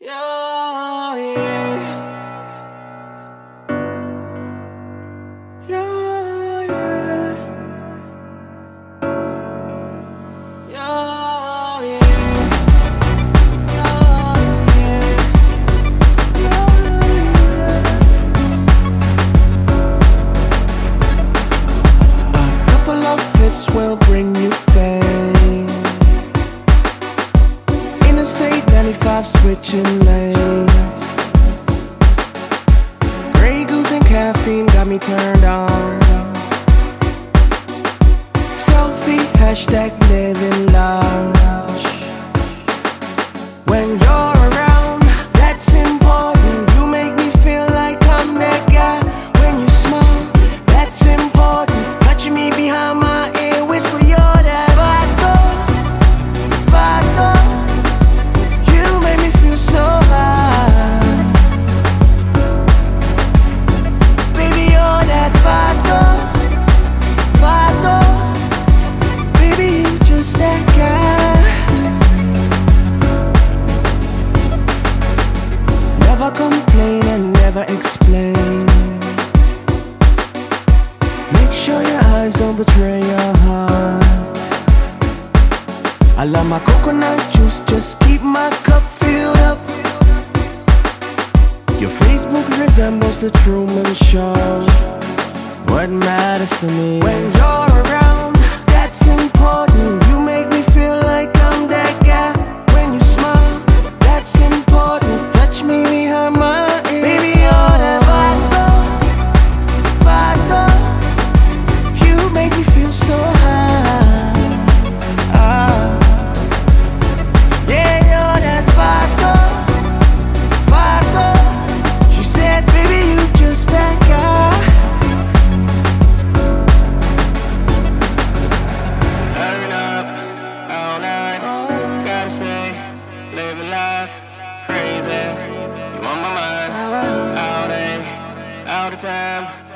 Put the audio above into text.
Yeah, yeah. Yeah, yeah. Yeah. yeah. A couple of hits Will bring you fame off switching lanes. Grey goose and caffeine got me turned on. Selfie hashtag eyes don't betray your heart. I love my coconut juice, just keep my cup filled up. Your Facebook resembles the Truman Show. What matters to me? When you're around. time.